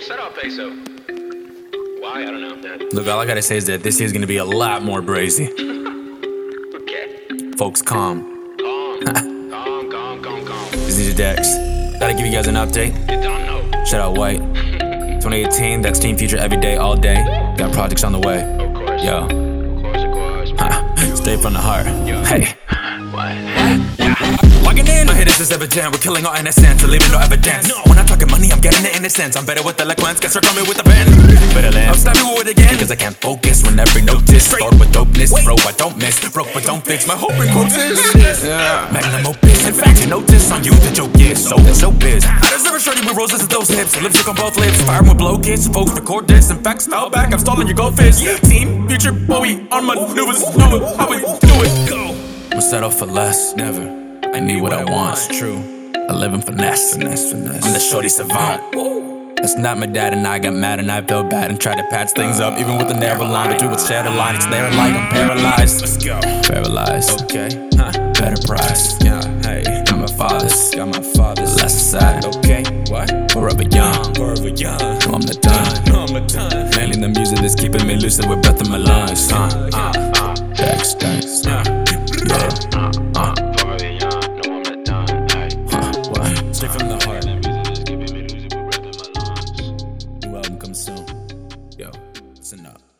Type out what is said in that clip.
Set up peso. Why? I don't know. Look, all I gotta say is that this year's gonna be a lot more brazy. Okay. Folks, calm. Calm. calm, calm, calm, calm. This is Dax. Gotta give you guys an update. You don't know. Shout out Wyt. 2018, that's Team Future every day, all day. Got projects on the way. Of course. Yo, Of course, of course. stay from the heart. Hey. What? Walking in, my hitters is evident. We're killing all innocence, we're leaving no evidence. I'm talking money, I'm getting the innocence. I'm better with eloquence, guess they're coming with a pen. Ritalin. I'm snapping with it again, cause I can't focus when every note is stored with dopeness. Bro, I don't miss, broke but don't fix. My hope quotes is yeah. magnum opus. In fact, you notice on you the joke is so so biz. I deserve a shorty with roses at those hips, lipstick on both lips. Fire with blow kids, folks record this. In fact, smile back, I'm stalling your goldfish. Team, future, Bowie, on maneuvers, know how we do it. Go. We'll settle for less, never. I need what I want, it's true. I live in finesse, finesse, finesse. I'm the shorty savant. That's not my dad, and I got mad and I felt bad and tried to patch things up, even with the narrow line. But you with shadow line, it's there like I'm paralyzed. Let's go. Paralyzed. Okay. Huh. Better price. Yeah. Hey. Got my father's. Got my father's. Last aside. Okay. What? Forever young. Forever young. No, I'm not done. No, I'm not done. Mainly the music that's keeping me lucid with breath in my lungs. Huh. Uh. Yo, it's enough.